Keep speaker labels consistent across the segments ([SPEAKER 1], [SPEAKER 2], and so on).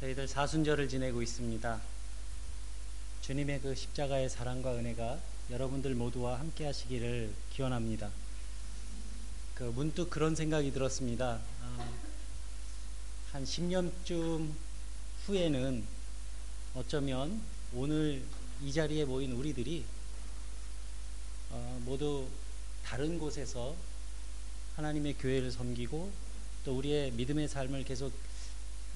[SPEAKER 1] 저희들 사순절을 지내고 있습니다. 주님의 그 십자가의 사랑과 은혜가 여러분들 모두와 함께 하시기를 기원합니다. 그 문득 그런 생각이 들었습니다. 아, 한 10년쯤 후에는 어쩌면 오늘 이 자리에 모인 우리들이 어, 모두 다른 곳에서 하나님의 교회를 섬기고 또 우리의 믿음의 삶을 계속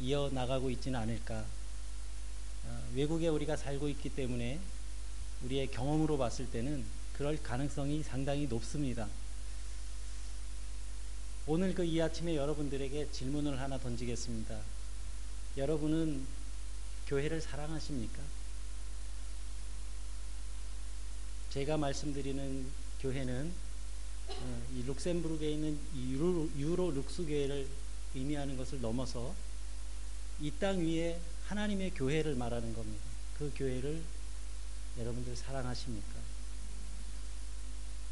[SPEAKER 1] 이어 나가고 있지는 않을까. 어, 외국에 우리가 살고 있기 때문에 우리의 경험으로 봤을 때는 그럴 가능성이 상당히 높습니다. 오늘 그 이 아침에 여러분들에게 질문을 하나 던지겠습니다. 여러분은 교회를 사랑하십니까? 제가 말씀드리는 교회는 어, 이 룩셈부르크에 있는 유로, 유로 룩스 교회를 의미하는 것을 넘어서 이 땅 위에 하나님의 교회를 말하는 겁니다. 그 교회를 여러분들 사랑하십니까?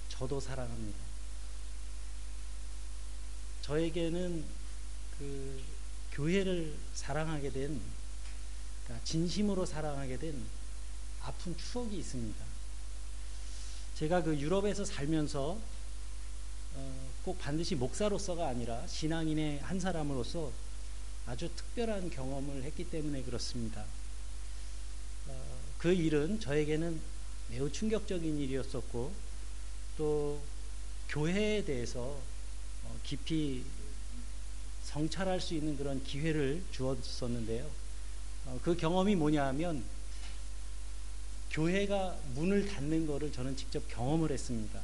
[SPEAKER 1] 저도 사랑합니다. 저에게는 그 교회를 사랑하게 된, 그러니까 진심으로 사랑하게 된 아픈 추억이 있습니다. 제가 그 유럽에서 살면서 어, 꼭 반드시 목사로서가 아니라 신앙인의 한 사람으로서 아주 특별한 경험을 했기 때문에 그렇습니다. 어, 그 일은 저에게는 매우 충격적인 일이었었고 또 교회에 대해서 어, 깊이 성찰할 수 있는 그런 기회를 주었었는데요. 어, 그 경험이 뭐냐 하면 교회가 문을 닫는 것을 저는 직접 경험을 했습니다.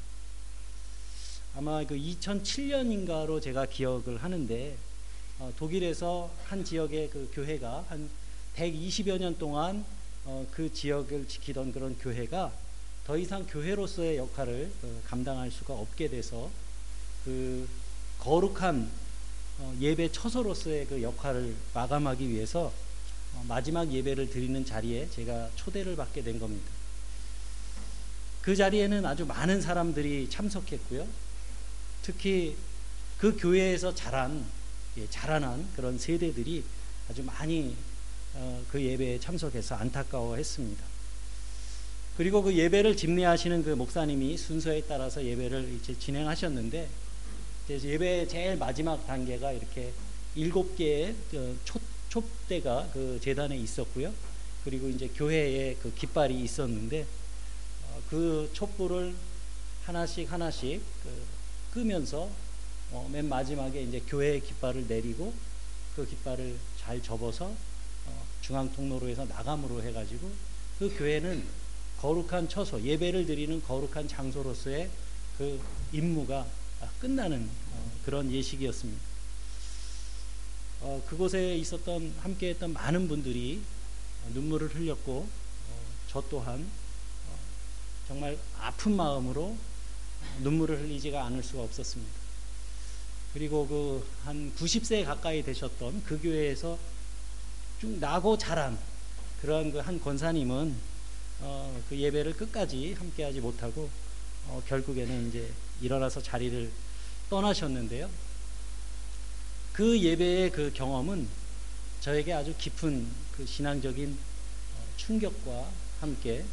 [SPEAKER 1] 아마 그 2007년인가로 제가 기억을 하는데 어, 독일에서 한 지역의 그 교회가 한 120여 년 동안 어, 그 지역을 지키던 그런 교회가 더 이상 교회로서의 역할을 어, 감당할 수가 없게 돼서 그 거룩한 어, 예배 처소로서의 그 역할을 마감하기 위해서 어, 마지막 예배를 드리는 자리에 제가 초대를 받게 된 겁니다. 그 자리에는 아주 많은 사람들이 참석했고요. 특히 그 교회에서 자란 예, 자라난 그런 세대들이 아주 많이 어, 그 예배에 참석해서 안타까워했습니다. 그리고 그 예배를 집례하시는 그 목사님이 순서에 따라서 예배를 이제 진행하셨는데 예배의 제일 마지막 단계가 이렇게 일곱 개의 초 촛대가 그 재단에 있었고요. 그리고 이제 교회에 그 깃발이 있었는데 어, 그 촛불을 하나씩 하나씩 그 끄면서 어, 맨 마지막에 이제 교회의 깃발을 내리고 그 깃발을 잘 접어서 어, 중앙 통로로해서 나감으로 해가지고 그 교회는 거룩한 처소 예배를 드리는 거룩한 장소로서의 그 임무가 끝나는 어, 그런 예식이었습니다. 어, 그곳에 있었던 함께했던 많은 분들이 눈물을 흘렸고 어, 저 또한 어, 정말 아픈 마음으로 눈물을 흘리지가 않을 수가 없었습니다. 그리고 그 한 90세 가까이 되셨던 그 교회에서 쭉 나고 자란 그러한 그 한 권사님은 어, 그 예배를 끝까지 함께하지 못하고 어, 결국에는 이제 일어나서 자리를 떠나셨는데요. 그 예배의 그 경험은 저에게 아주 깊은 그 신앙적인 어, 충격과 함께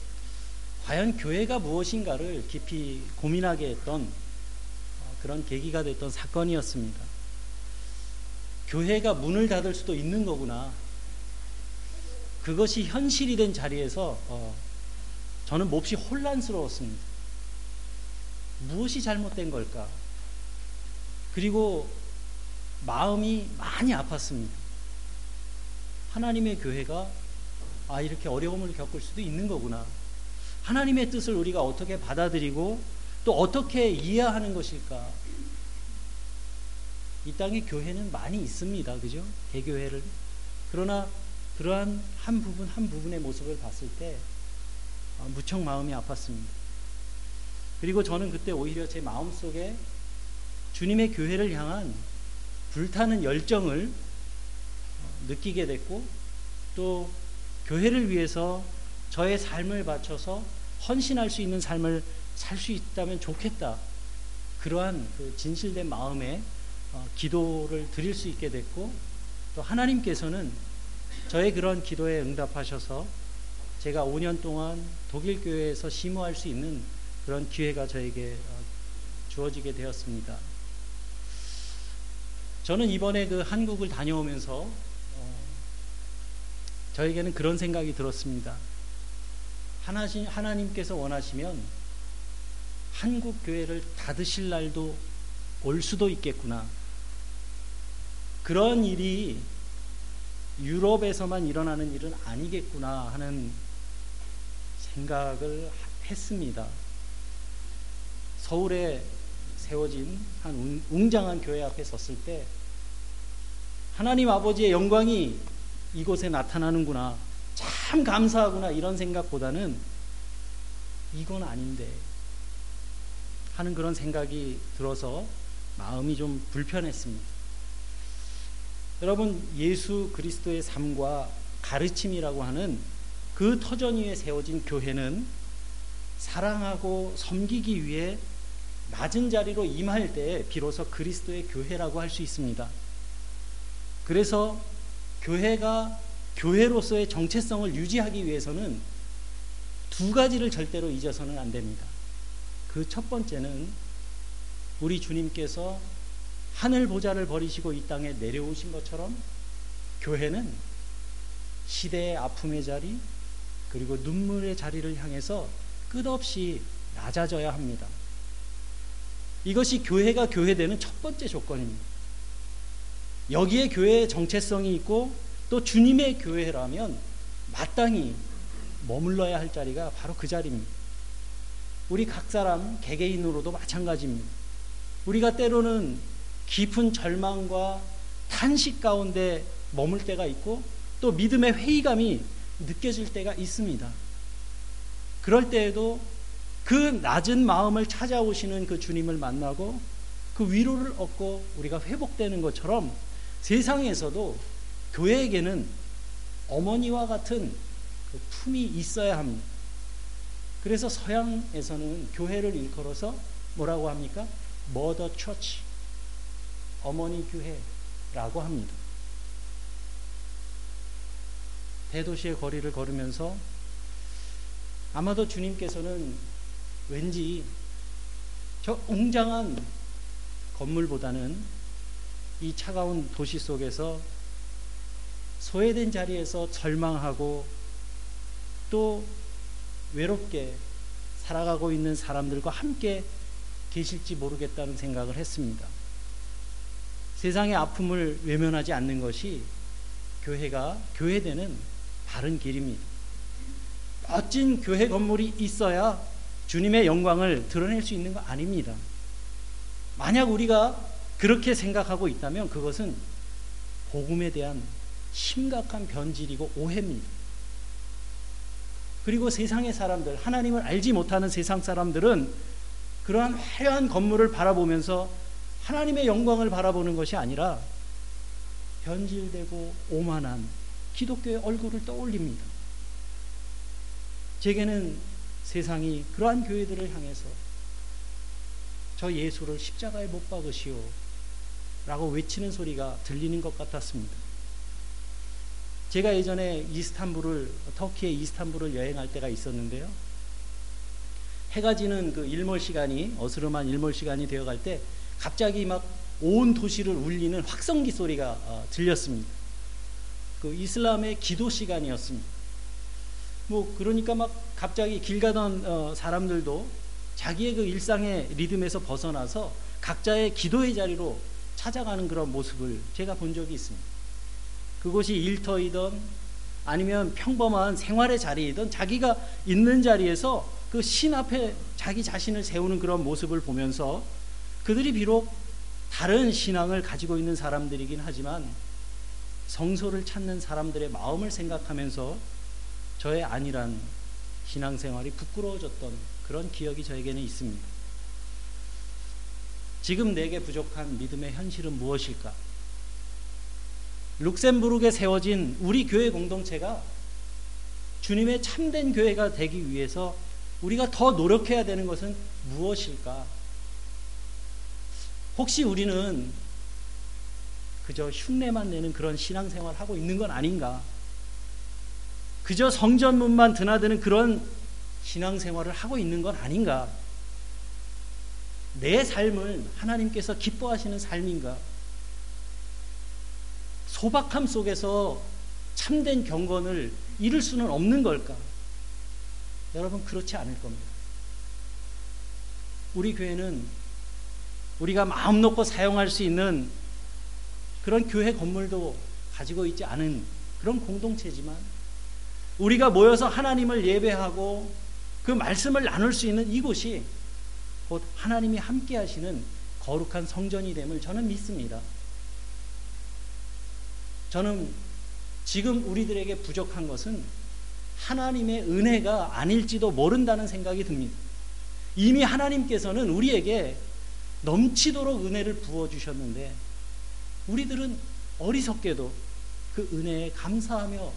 [SPEAKER 1] 과연 교회가 무엇인가를 깊이 고민하게 했던 어, 그런 계기가 됐던 사건이었습니다. 교회가 문을 닫을 수도 있는 거구나. 그것이 현실이 된 자리에서 어, 저는 몹시 혼란스러웠습니다. 무엇이 잘못된 걸까? 그리고 마음이 많이 아팠습니다. 하나님의 교회가 아, 이렇게 어려움을 겪을 수도 있는 거구나. 하나님의 뜻을 우리가 어떻게 받아들이고 또 어떻게 이해하는 것일까? 이 땅에 교회는 많이 있습니다. 그죠? 개교회를. 그러나 그러한 한 부분, 한 부분의 모습을 봤을 때 아, 무척 마음이 아팠습니다. 그리고 저는 그때 오히려 제 마음 속에 주님의 교회를 향한 불타는 열정을 어, 느끼게 됐고 또 교회를 위해서 저의 삶을 바쳐서 헌신할 수 있는 삶을 살 수 있다면 좋겠다. 그러한 그 진실된 마음에 어, 기도를 드릴 수 있게 됐고 또 하나님께서는 저의 그런 기도에 응답하셔서 제가 5년 동안 독일 교회에서 심호할 수 있는 그런 기회가 저에게 어, 주어지게 되었습니다. 저는 이번에 그 한국을 다녀오면서 어, 저에게는 그런 생각이 들었습니다. 하나님, 하나님께서 원하시면 한국 교회를 닫으실 날도 올 수도 있겠구나. 그런 일이 유럽에서만 일어나는 일은 아니겠구나 하는 생각을 했습니다. 서울에 세워진 한 웅장한 교회 앞에 섰을 때 하나님 아버지의 영광이 이곳에 나타나는구나. 참 감사하구나. 이런 생각보다는 이건 아닌데 하는 그런 생각이 들어서 마음이 좀 불편했습니다. 여러분 예수 그리스도의 삶과 가르침이라고 하는 그 터전 위에 세워진 교회는 사랑하고 섬기기 위해 낮은 자리로 임할 때 비로소 그리스도의 교회라고 할 수 있습니다. 그래서 교회가 교회로서의 정체성을 유지하기 위해서는 두 가지를 절대로 잊어서는 안 됩니다. 그 첫 번째는 우리 주님께서 하늘 보좌를 버리시고 이 땅에 내려오신 것처럼 교회는 시대의 아픔의 자리 그리고 눈물의 자리를 향해서 끝없이 낮아져야 합니다. 이것이 교회가 교회되는 첫 번째 조건입니다. 여기에 교회의 정체성이 있고 또 주님의 교회라면 마땅히 머물러야 할 자리가 바로 그 자리입니다. 우리 각 사람 개개인으로도 마찬가지입니다. 우리가 때로는 깊은 절망과 탄식 가운데 머물 때가 있고 또 믿음의 회의감이 느껴질 때가 있습니다. 그럴 때에도 그 낮은 마음을 찾아오시는 그 주님을 만나고 그 위로를 얻고 우리가 회복되는 것처럼 세상에서도 교회에게는 어머니와 같은 그 품이 있어야 합니다. 그래서 서양에서는 교회를 일컬어서 뭐라고 합니까? 머더 처치. 어머니 교회라고 합니다. 대도시의 거리를 걸으면서 아마도 주님께서는 왠지 저 웅장한 건물보다는 이 차가운 도시 속에서 소외된 자리에서 절망하고 또 외롭게 살아가고 있는 사람들과 함께 계실지 모르겠다는 생각을 했습니다. 세상의 아픔을 외면하지 않는 것이 교회가 교회되는 바른 길입니다. 멋진 교회 건물이 있어야 주님의 영광을 드러낼 수 있는 거 아닙니다. 만약 우리가 그렇게 생각하고 있다면 그것은 복음에 대한 심각한 변질이고 오해입니다. 그리고 세상의 사람들, 하나님을 알지 못하는 세상 사람들은 그러한 화려한 건물을 바라보면서 하나님의 영광을 바라보는 것이 아니라 변질되고 오만한 기독교의 얼굴을 떠올립니다. 제게는 세상이 그러한 교회들을 향해서 저 예수를 십자가에 못 박으시오 라고 외치는 소리가 들리는 것 같았습니다. 제가 예전에 이스탄불을 터키의 이스탄불을 여행할 때가 있었는데요. 해가 지는 그 일몰 시간이 어스름한 일몰 시간이 되어갈 때 갑자기 막 온 도시를 울리는 확성기 소리가 어, 들렸습니다. 그 이슬람의 기도 시간이었습니다. 뭐 그러니까 막 갑자기 길 가던 어, 사람들도 자기의 그 일상의 리듬에서 벗어나서 각자의 기도의 자리로 찾아가는 그런 모습을 제가 본 적이 있습니다. 그곳이 일터이던 아니면 평범한 생활의 자리이든 자기가 있는 자리에서 그 신 앞에 자기 자신을 세우는 그런 모습을 보면서 그들이 비록 다른 신앙을 가지고 있는 사람들이긴 하지만 성소를 찾는 사람들의 마음을 생각하면서 저의 안일한 신앙생활이 부끄러워졌던 그런 기억이 저에게는 있습니다. 지금 내게 부족한 믿음의 현실은 무엇일까? 룩셈부르크에 세워진 우리 교회 공동체가 주님의 참된 교회가 되기 위해서 우리가 더 노력해야 되는 것은 무엇일까? 혹시 우리는 그저 흉내만 내는 그런 신앙생활 하고 있는 건 아닌가? 그저 성전문만 드나드는 그런 신앙생활을 하고 있는 건 아닌가? 내 삶을 하나님께서 기뻐하시는 삶인가? 소박함 속에서 참된 경건을 이룰 수는 없는 걸까? 여러분, 그렇지 않을 겁니다. 우리 교회는 우리가 마음 놓고 사용할 수 있는 그런 교회 건물도 가지고 있지 않은 그런 공동체지만 우리가 모여서 하나님을 예배하고 그 말씀을 나눌 수 있는 이곳이 곧 하나님이 함께 하시는 거룩한 성전이 됨을 저는 믿습니다. 저는 지금 우리들에게 부족한 것은 하나님의 은혜가 아닐지도 모른다는 생각이 듭니다. 이미 하나님께서는 우리에게 넘치도록 은혜를 부어주셨는데 우리들은 어리석게도 그 은혜에 감사하며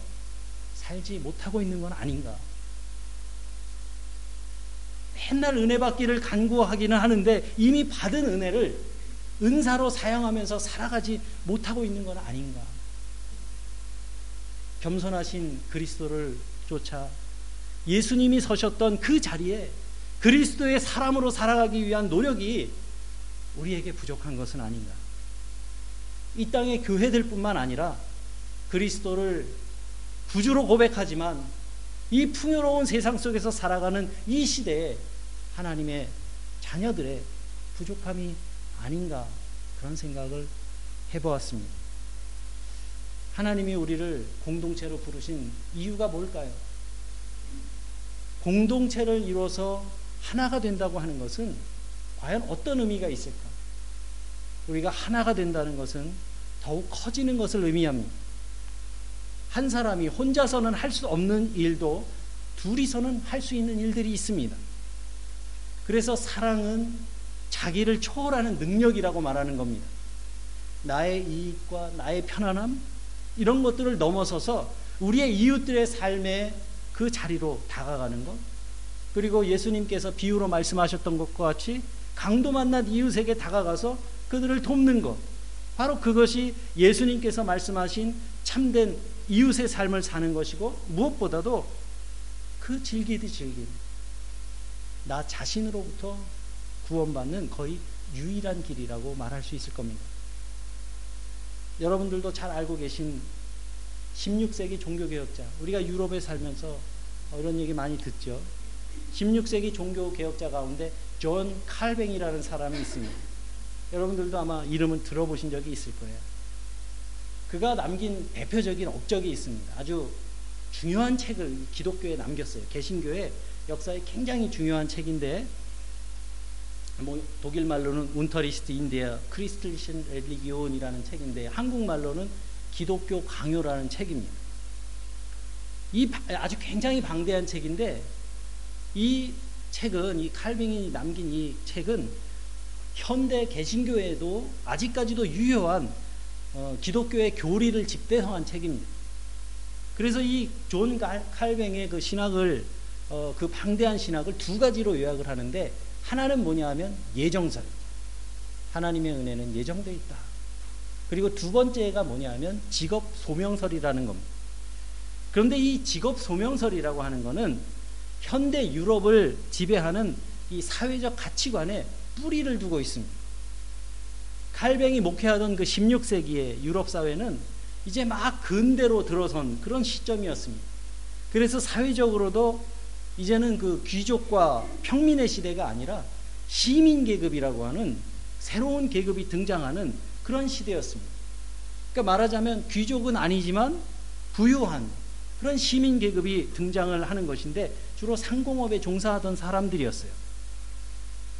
[SPEAKER 1] 살지 못하고 있는 건 아닌가. 맨날 은혜 받기를 간구하기는 하는데 이미 받은 은혜를 은사로 사용하면서 살아가지 못하고 있는 건 아닌가. 겸손하신 그리스도를 쫓아 예수님이 서셨던 그 자리에 그리스도의 사람으로 살아가기 위한 노력이 우리에게 부족한 것은 아닌가. 이 땅의 교회들 뿐만 아니라 그리스도를 구주로 고백하지만 이 풍요로운 세상 속에서 살아가는 이 시대에 하나님의 자녀들의 부족함이 아닌가 그런 생각을 해보았습니다. 하나님이 우리를 공동체로 부르신 이유가 뭘까요? 공동체를 이루어서 하나가 된다고 하는 것은 과연 어떤 의미가 있을까? 우리가 하나가 된다는 것은 더욱 커지는 것을 의미합니다. 한 사람이 혼자서는 할 수 없는 일도 둘이서는 할 수 있는 일들이 있습니다. 그래서 사랑은 자기를 초월하는 능력이라고 말하는 겁니다. 나의 이익과 나의 편안함 이런 것들을 넘어서서 우리의 이웃들의 삶의 그 자리로 다가가는 것 그리고 예수님께서 비유로 말씀하셨던 것과 같이 강도 만난 이웃에게 다가가서 그들을 돕는 것 바로 그것이 예수님께서 말씀하신 참된 이웃의 삶을 사는 것이고 무엇보다도 그 즐기듯 즐김. 나 자신으로부터 구원받는 거의 유일한 길이라고 말할 수 있을 겁니다. 여러분들도 잘 알고 계신 16세기 종교개혁자. 우리가 유럽에 살면서 이런 얘기 많이 듣죠. 16세기 종교개혁자 가운데 존 칼뱅이라는 사람이 있습니다. 여러분들도 아마 이름은 들어보신 적이 있을 거예요. 그가 남긴 대표적인 업적이 있습니다. 아주 중요한 책을 기독교에 남겼어요. 개신교의 역사에 굉장히 중요한 책인데 뭐 독일 말로는 Unterricht in der christlichen Religion이라는 책인데 한국말로는 기독교 강요라는 책입니다. 이 아주 굉장히 방대한 책인데 이 책은 이 칼빈이 남긴 이 책은 현대 개신교에도 아직까지도 유효한 어, 기독교의 교리를 집대성한 책입니다. 그래서 이 존 칼뱅의 그 신학을 어, 그 방대한 신학을 두 가지로 요약을 하는데 하나는 뭐냐 하면 예정설. 하나님의 은혜는 예정되어 있다. 그리고 두 번째가 뭐냐 하면 직업 소명설이라는 겁니다. 그런데 이 직업 소명설이라고 하는 것은 현대 유럽을 지배하는 이 사회적 가치관에 뿌리를 두고 있습니다. 칼뱅이 목회하던 그 16세기의 유럽 사회는 이제 막 근대로 들어선 그런 시점이었습니다. 그래서 사회적으로도 이제는 그 귀족과 평민의 시대가 아니라 시민 계급이라고 하는 새로운 계급이 등장하는 그런 시대였습니다. 그러니까 말하자면 귀족은 아니지만 부유한 그런 시민 계급이 등장을 하는 것인데 주로 상공업에 종사하던 사람들이었어요.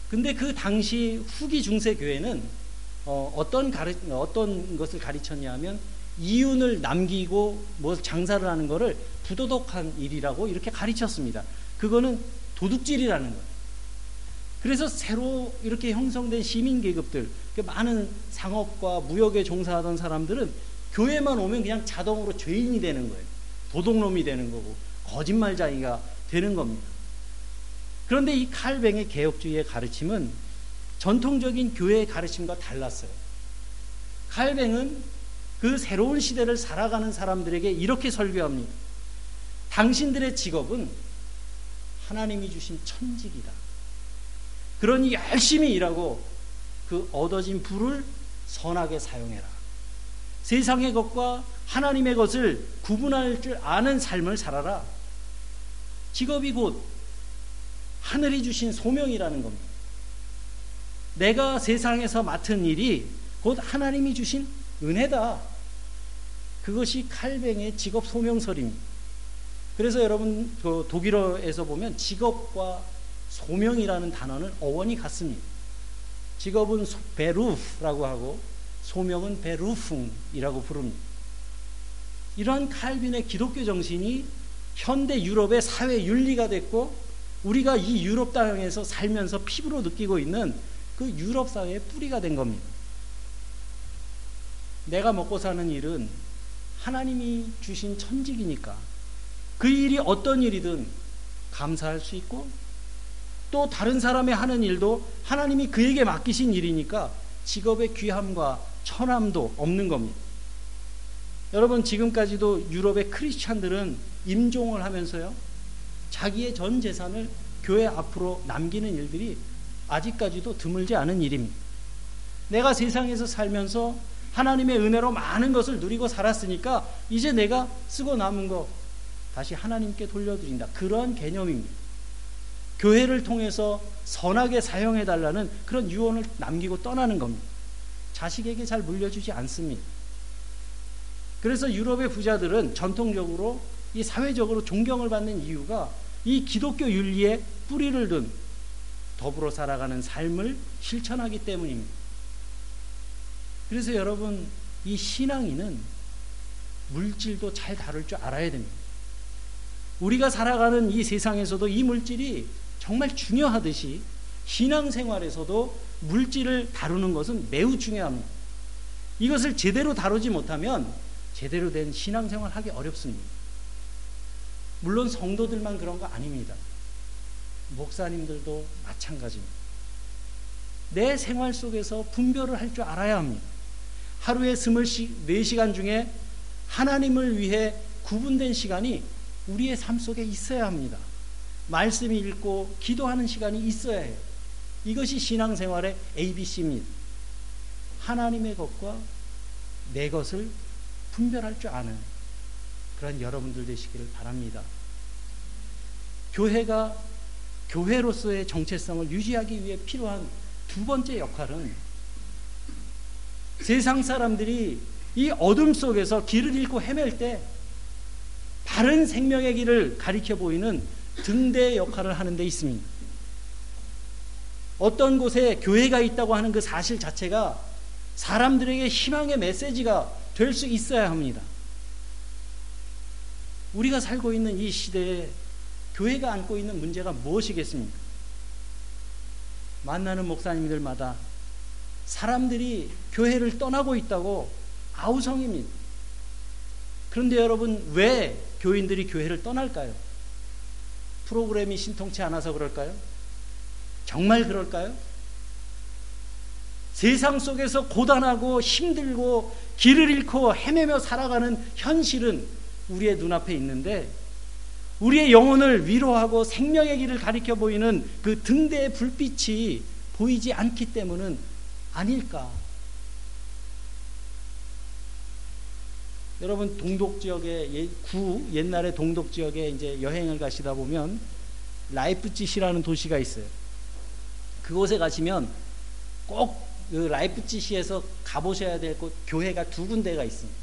[SPEAKER 1] 근데 그 당시 후기 중세 교회는 어, 어떤 가르, 어떤 것을 가르쳤냐면 이윤을 남기고 뭐 장사를 하는 것을 부도덕한 일이라고 이렇게 가르쳤습니다. 그거는 도둑질이라는 거예요. 그래서 새로 이렇게 형성된 시민 계급들, 그 많은 상업과 무역에 종사하던 사람들은 교회만 오면 그냥 자동으로 죄인이 되는 거예요. 도둑놈이 되는 거고 거짓말자이가 되는 겁니다. 그런데 이 칼뱅의 개혁주의의 가르침은 전통적인 교회의 가르침과 달랐어요. 칼뱅은 그 새로운 시대를 살아가는 사람들에게 이렇게 설교합니다. 당신들의 직업은 하나님이 주신 천직이다. 그러니 열심히 일하고 그 얻어진 부를 선하게 사용해라. 세상의 것과 하나님의 것을 구분할 줄 아는 삶을 살아라. 직업이 곧 하늘이 주신 소명이라는 겁니다. 내가 세상에서 맡은 일이 곧 하나님이 주신 은혜다. 그것이 칼뱅의 직업 소명설입니다. 그래서 여러분 그 독일어에서 보면 직업과 소명이라는 단어는 어원이 같습니다. 직업은 베루프라고 하고 소명은 베루풍이라고 부릅니다. 이러한 칼빈의 기독교 정신이 현대 유럽의 사회 윤리가 됐고 우리가 이 유럽 땅에서 살면서 피부로 느끼고 있는 그 유럽 사회의 뿌리가 된 겁니다. 내가 먹고 사는 일은 하나님이 주신 천직이니까 그 일이 어떤 일이든 감사할 수 있고 또 다른 사람이 하는 일도 하나님이 그에게 맡기신 일이니까 직업의 귀함과 천함도 없는 겁니다. 여러분 지금까지도 유럽의 크리스찬들은 임종을 하면서요 자기의 전 재산을 교회 앞으로 남기는 일들이 아직까지도 드물지 않은 일입니다. 내가 세상에서 살면서 하나님의 은혜로 많은 것을 누리고 살았으니까 이제 내가 쓰고 남은 거 다시 하나님께 돌려드린다. 그런 개념입니다. 교회를 통해서 선하게 사용해 달라는 그런 유언을 남기고 떠나는 겁니다. 자식에게 잘 물려주지 않습니다. 그래서 유럽의 부자들은 전통적으로 이 사회적으로 존경을 받는 이유가 이 기독교 윤리에 뿌리를 둔 더불어 살아가는 삶을 실천하기 때문입니다. 그래서 여러분 이 신앙인은 물질도 잘 다룰 줄 알아야 됩니다. 우리가 살아가는 이 세상에서도 이 물질이 정말 중요하듯이 신앙생활에서도 물질을 다루는 것은 매우 중요합니다. 이것을 제대로 다루지 못하면 제대로 된 신앙생활 하기 어렵습니다. 물론 성도들만 그런 거 아닙니다. 목사님들도 마찬가지입니다. 내 생활 속에서 분별을 할 줄 알아야 합니다. 하루에 24시간 중에 하나님을 위해 구분된 시간이 우리의 삶 속에 있어야 합니다. 말씀 읽고 기도하는 시간이 있어야 해요. 이것이 신앙생활의 ABC입니다. 하나님의 것과 내 것을 분별할 줄 아는 그런 여러분들 되시기를 바랍니다. 교회가 교회로서의 정체성을 유지하기 위해 필요한 두 번째 역할은 세상 사람들이 이 어둠 속에서 길을 잃고 헤맬 때 바른 생명의 길을 가리켜 보이는 등대 역할을 하는 데 있습니다. 어떤 곳에 교회가 있다고 하는 그 사실 자체가 사람들에게 희망의 메시지가 될 수 있어야 합니다. 우리가 살고 있는 이 시대에 교회가 안고 있는 문제가 무엇이겠습니까? 만나는 목사님들마다 사람들이 교회를 떠나고 있다고 아우성입니다. 그런데 여러분, 왜 교인들이 교회를 떠날까요? 프로그램이 신통치 않아서 그럴까요? 정말 그럴까요? 세상 속에서 고단하고 힘들고 길을 잃고 헤매며 살아가는 현실은 우리의 눈앞에 있는데 우리의 영혼을 위로하고 생명의 길을 가리켜 보이는 그 등대의 불빛이 보이지 않기 때문은 아닐까. 여러분 동독 지역에 구 옛날에 동독 지역에 이제 여행을 가시다 보면 라이프찌시라는 도시가 있어요. 그곳에 가시면 꼭 그 라이프찌시에서 가보셔야 될 곳 교회가 두 군데가 있습니다.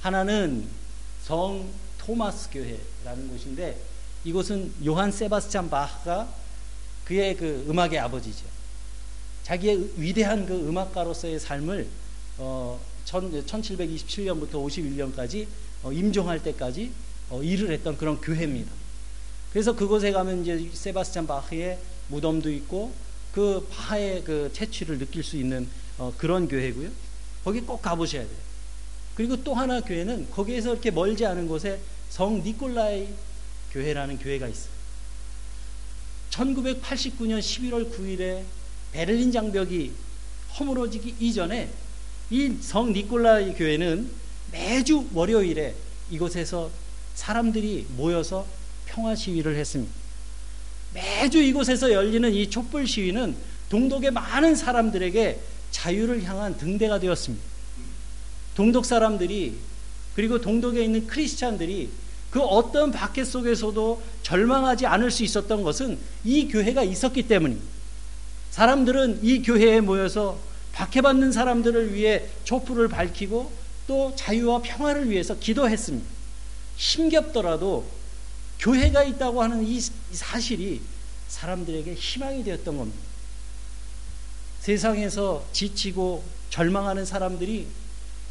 [SPEAKER 1] 하나는 성 토마스 교회라는 곳인데 이곳은 요한 세바스찬 바흐가 그의 그 음악의 아버지죠. 자기의 위대한 그 음악가로서의 삶을 어, 1727년부터 51년까지 어, 임종할 때까지 어, 일을 했던 그런 교회입니다. 그래서 그곳에 가면 이제 세바스찬 바흐의 무덤도 있고 그 바하의 그 채취를 느낄 수 있는 어, 그런 교회고요. 거기 꼭 가보셔야 돼요. 그리고 또 하나 교회는 거기에서 이렇게 멀지 않은 곳에 성 니콜라이 교회라는 교회가 있어요. 1989년 11월 9일에 베를린 장벽이 허물어지기 이전에 이 성 니콜라이 교회는 매주 월요일에 이곳에서 사람들이 모여서 평화 시위를 했습니다. 매주 이곳에서 열리는 이 촛불 시위는 동독의 많은 사람들에게 자유를 향한 등대가 되었습니다. 동독 사람들이 그리고 동독에 있는 크리스찬들이 그 어떤 박해 속에서도 절망하지 않을 수 있었던 것은 이 교회가 있었기 때문입니다. 사람들은 이 교회에 모여서 박해받는 사람들을 위해 촛불을 밝히고 또 자유와 평화를 위해서 기도했습니다. 힘겹더라도 교회가 있다고 하는 이 사실이 사람들에게 희망이 되었던 겁니다. 세상에서 지치고 절망하는 사람들이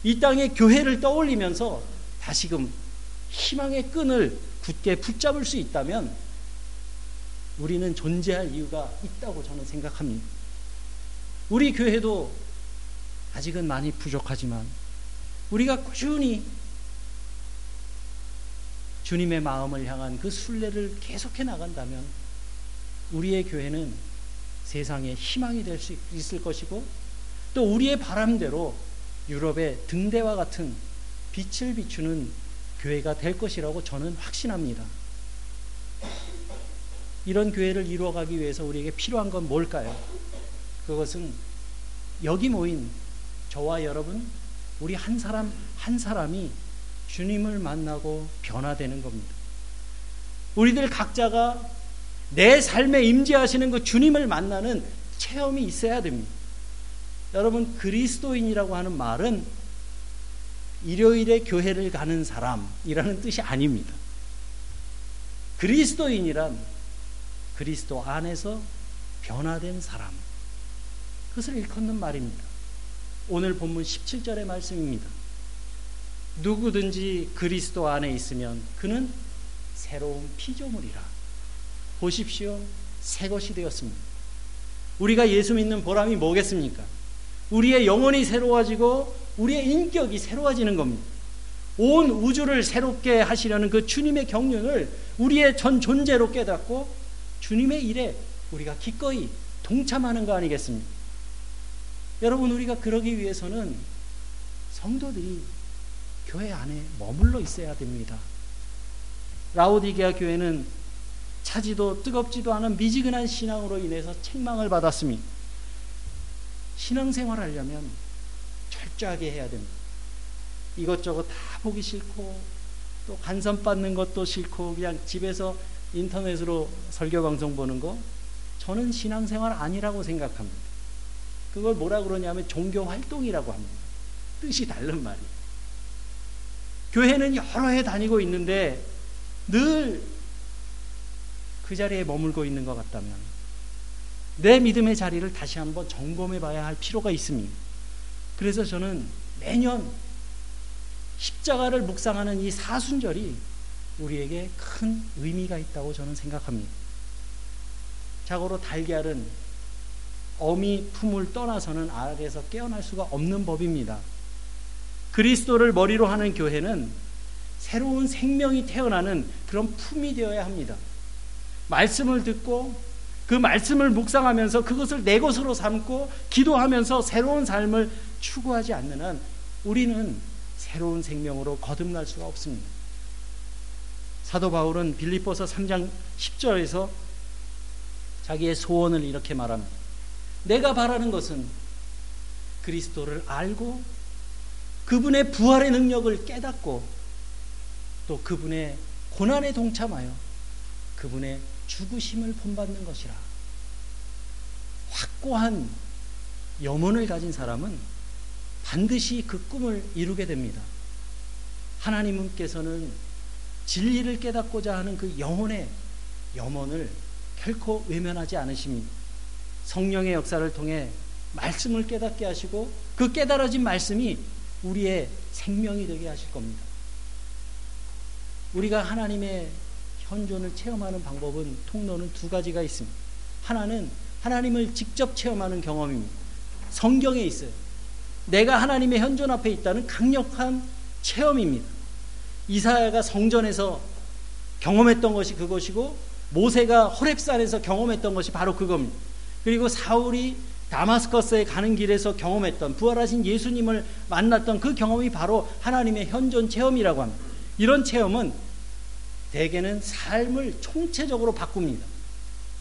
[SPEAKER 1] 이 땅에 교회를 떠올리면서 다시금 희망의 끈을 굳게 붙잡을 수 있다면 우리는 존재할 이유가 있다고 저는 생각합니다. 우리 교회도 아직은 많이 부족하지만 우리가 꾸준히 주님의 마음을 향한 그 순례를 계속해 나간다면 우리의 교회는 세상에 희망이 될 수 있을 것이고 또 우리의 바람대로 유럽의 등대와 같은 빛을 비추는 교회가 될 것이라고 저는 확신합니다. 이런 교회를 이루어가기 위해서 우리에게 필요한 건 뭘까요? 그것은 여기 모인 저와 여러분, 우리 한 사람 한 사람이 주님을 만나고 변화되는 겁니다. 우리들 각자가 내 삶에 임재하시는 그 주님을 만나는 체험이 있어야 됩니다. 여러분 그리스도인이라고 하는 말은 일요일에 교회를 가는 사람이라는 뜻이 아닙니다. 그리스도인이란 그리스도 안에서 변화된 사람. 그것을 일컫는 말입니다. 오늘 본문 17절의 말씀입니다. 누구든지 그리스도 안에 있으면 그는 새로운 피조물이라. 보십시오. 새 것이 되었습니다. 우리가 예수 믿는 보람이 뭐겠습니까? 우리의 영혼이 새로워지고 우리의 인격이 새로워지는 겁니다. 온 우주를 새롭게 하시려는 그 주님의 경륜을 우리의 전 존재로 깨닫고 주님의 일에 우리가 기꺼이 동참하는 거 아니겠습니까? 여러분, 우리가 그러기 위해서는 성도들이 교회 안에 머물러 있어야 됩니다. 라오디게아 교회는 차지도 뜨겁지도 않은 미지근한 신앙으로 인해서 책망을 받았습니다. 신앙생활 하려면 철저하게 해야 됩니다. 이것저것 다 보기 싫고 또 간섭 받는 것도 싫고 그냥 집에서 인터넷으로 설교 방송 보는 거 저는 신앙생활 아니라고 생각합니다. 그걸 뭐라 그러냐면 종교 활동이라고 합니다. 뜻이 다른 말이에요. 교회는 여러 해 다니고 있는데 늘 그 자리에 머물고 있는 것 같다면 내 믿음의 자리를 다시 한번 점검해 봐야 할 필요가 있습니다. 그래서 저는 매년 십자가를 묵상하는 이 사순절이 우리에게 큰 의미가 있다고 저는 생각합니다. 자고로 달걀은 어미 품을 떠나서는 알에서 깨어날 수가 없는 법입니다. 그리스도를 머리로 하는 교회는 새로운 생명이 태어나는 그런 품이 되어야 합니다. 말씀을 듣고 그 말씀을 묵상하면서 그것을 내 것으로 삼고 기도하면서 새로운 삶을 추구하지 않는 한 우리는 새로운 생명으로 거듭날 수가 없습니다. 사도 바울은 빌립보서 3장 10절에서 자기의 소원을 이렇게 말합니다. 내가 바라는 것은 그리스도를 알고 그분의 부활의 능력을 깨닫고 또 그분의 고난에 동참하여 그분의 죽으심을 본받는 것이라. 확고한 염원을 가진 사람은 반드시 그 꿈을 이루게 됩니다. 하나님께서는 진리를 깨닫고자 하는 그 영혼의 염원을 결코 외면하지 않으십니다. 성령의 역사를 통해 말씀을 깨닫게 하시고 그 깨달아진 말씀이 우리의 생명이 되게 하실 겁니다. 우리가 하나님의 현존을 체험하는 방법은 통로는 두 가지가 있습니다. 하나는 하나님을 직접 체험하는 경험입니다. 성경에 있어요. 내가 하나님의 현존 앞에 있다는 강력한 체험입니다. 이사야가 성전에서 경험했던 것이 그것이고 모세가 호렙산에서 경험했던 것이 바로 그겁니다. 그리고 사울이 다마스커스에 가는 길에서 경험했던 부활하신 예수님을 만났던 그 경험이 바로 하나님의 현존 체험이라고 합니다. 이런 체험은 대개는 삶을 총체적으로 바꿉니다.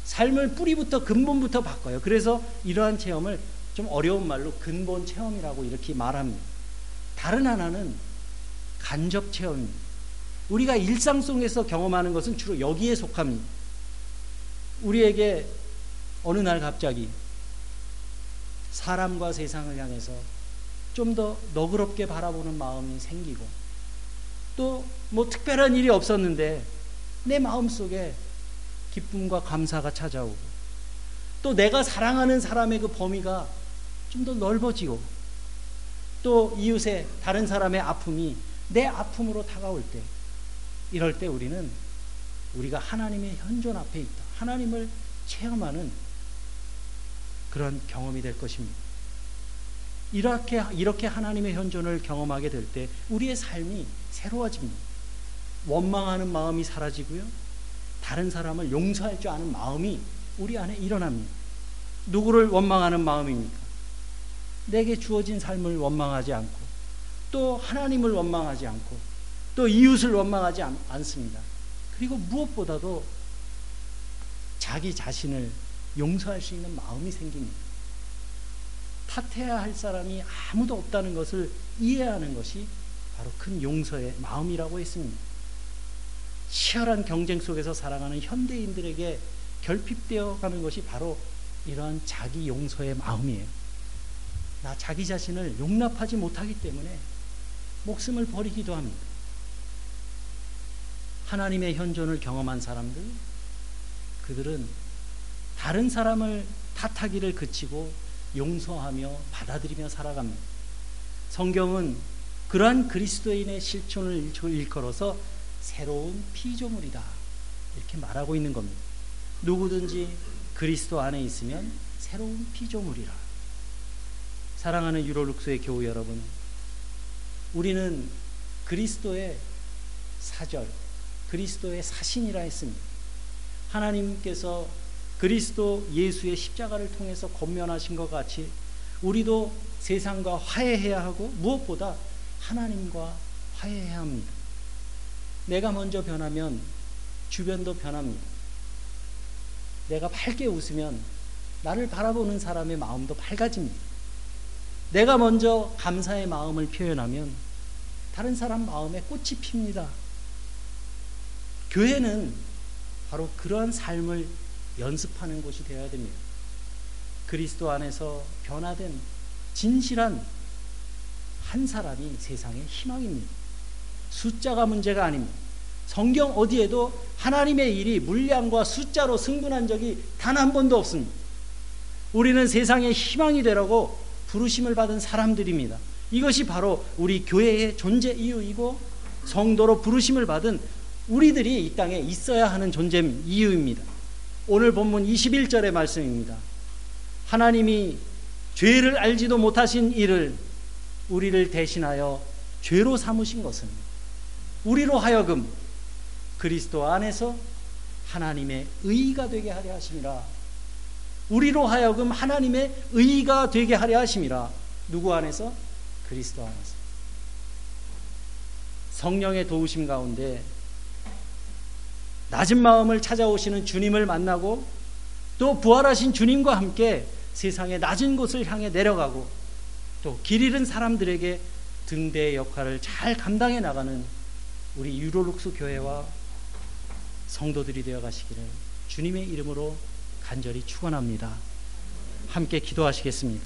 [SPEAKER 1] 삶을 뿌리부터 근본부터 바꿔요. 그래서 이러한 체험을 좀 어려운 말로 근본 체험이라고 이렇게 말합니다. 다른 하나는 간접 체험입니다. 우리가 일상 속에서 경험하는 것은 주로 여기에 속합니다. 우리에게 어느 날 갑자기 사람과 세상을 향해서 좀 더 너그럽게 바라보는 마음이 생기고 또 뭐 특별한 일이 없었는데 내 마음 속에 기쁨과 감사가 찾아오고 또 내가 사랑하는 사람의 그 범위가 좀 더 넓어지고 또 이웃의 다른 사람의 아픔이 내 아픔으로 다가올 때 이럴 때 우리는 우리가 하나님의 현존 앞에 있다. 하나님을 체험하는 그런 경험이 될 것입니다. 이렇게 이렇게 하나님의 현존을 경험하게 될 때 우리의 삶이 새로워집니다. 원망하는 마음이 사라지고요. 다른 사람을 용서할 줄 아는 마음이 우리 안에 일어납니다. 누구를 원망하는 마음입니까? 내게 주어진 삶을 원망하지 않고 또 하나님을 원망하지 않고 또 이웃을 원망하지 않, 않습니다. 그리고 무엇보다도 자기 자신을 용서할 수 있는 마음이 생깁니다. 탓해야 할 사람이 아무도 없다는 것을 이해하는 것이 바로 큰 용서의 마음이라고 했습니다. 치열한 경쟁 속에서 살아가는 현대인들에게 결핍되어 가는 것이 바로 이러한 자기 용서의 마음이에요. 나 자기 자신을 용납하지 못하기 때문에 목숨을 버리기도 합니다. 하나님의 현존을 경험한 사람들, 그들은 다른 사람을 탓하기를 그치고 용서하며 받아들이며 살아갑니다. 성경은 그러한 그리스도인의 실존을 일컬어서 새로운 피조물이다. 이렇게 말하고 있는 겁니다. 누구든지 그리스도 안에 있으면 새로운 피조물이라. 사랑하는 유로룩스의 교우 여러분, 우리는 그리스도의 사절, 그리스도의 사신이라 했습니다. 하나님께서 그리스도 예수의 십자가를 통해서 권면하신 것 같이 우리도 세상과 화해해야 하고 무엇보다 하나님과 화해해야 합니다. 내가 먼저 변하면 주변도 변합니다. 내가 밝게 웃으면 나를 바라보는 사람의 마음도 밝아집니다. 내가 먼저 감사의 마음을 표현하면 다른 사람 마음에 꽃이 핍니다. 교회는 바로 그러한 삶을 연습하는 곳이 되어야 됩니다. 그리스도 안에서 변화된 진실한 한 사람이 세상의 희망입니다. 숫자가 문제가 아닙니다. 성경 어디에도 하나님의 일이 물량과 숫자로 승분한 적이 단 한 번도 없습니다. 우리는 세상의 희망이 되라고 부르심을 받은 사람들입니다. 이것이 바로 우리 교회의 존재 이유이고 성도로 부르심을 받은 우리들이 이 땅에 있어야 하는 존재 이유입니다. 오늘 본문 21절의 말씀입니다. 하나님이 죄를 알지도 못하신 이를 우리를 대신하여 죄로 삼으신 것은 우리로 하여금 그리스도 안에서 하나님의 의가 되게 하려 하심이라. 우리로 하여금 하나님의 의가 되게 하려 하심이라. 누구 안에서? 그리스도 안에서. 성령의 도우심 가운데 낮은 마음을 찾아오시는 주님을 만나고 또 부활하신 주님과 함께 세상의 낮은 곳을 향해 내려가고 또 길 잃은 사람들에게 등대의 역할을 잘 감당해 나가는 우리 유로룩스 교회와 성도들이 되어 가시기를 주님의 이름으로 간절히 축원합니다. 함께 기도하시겠습니다.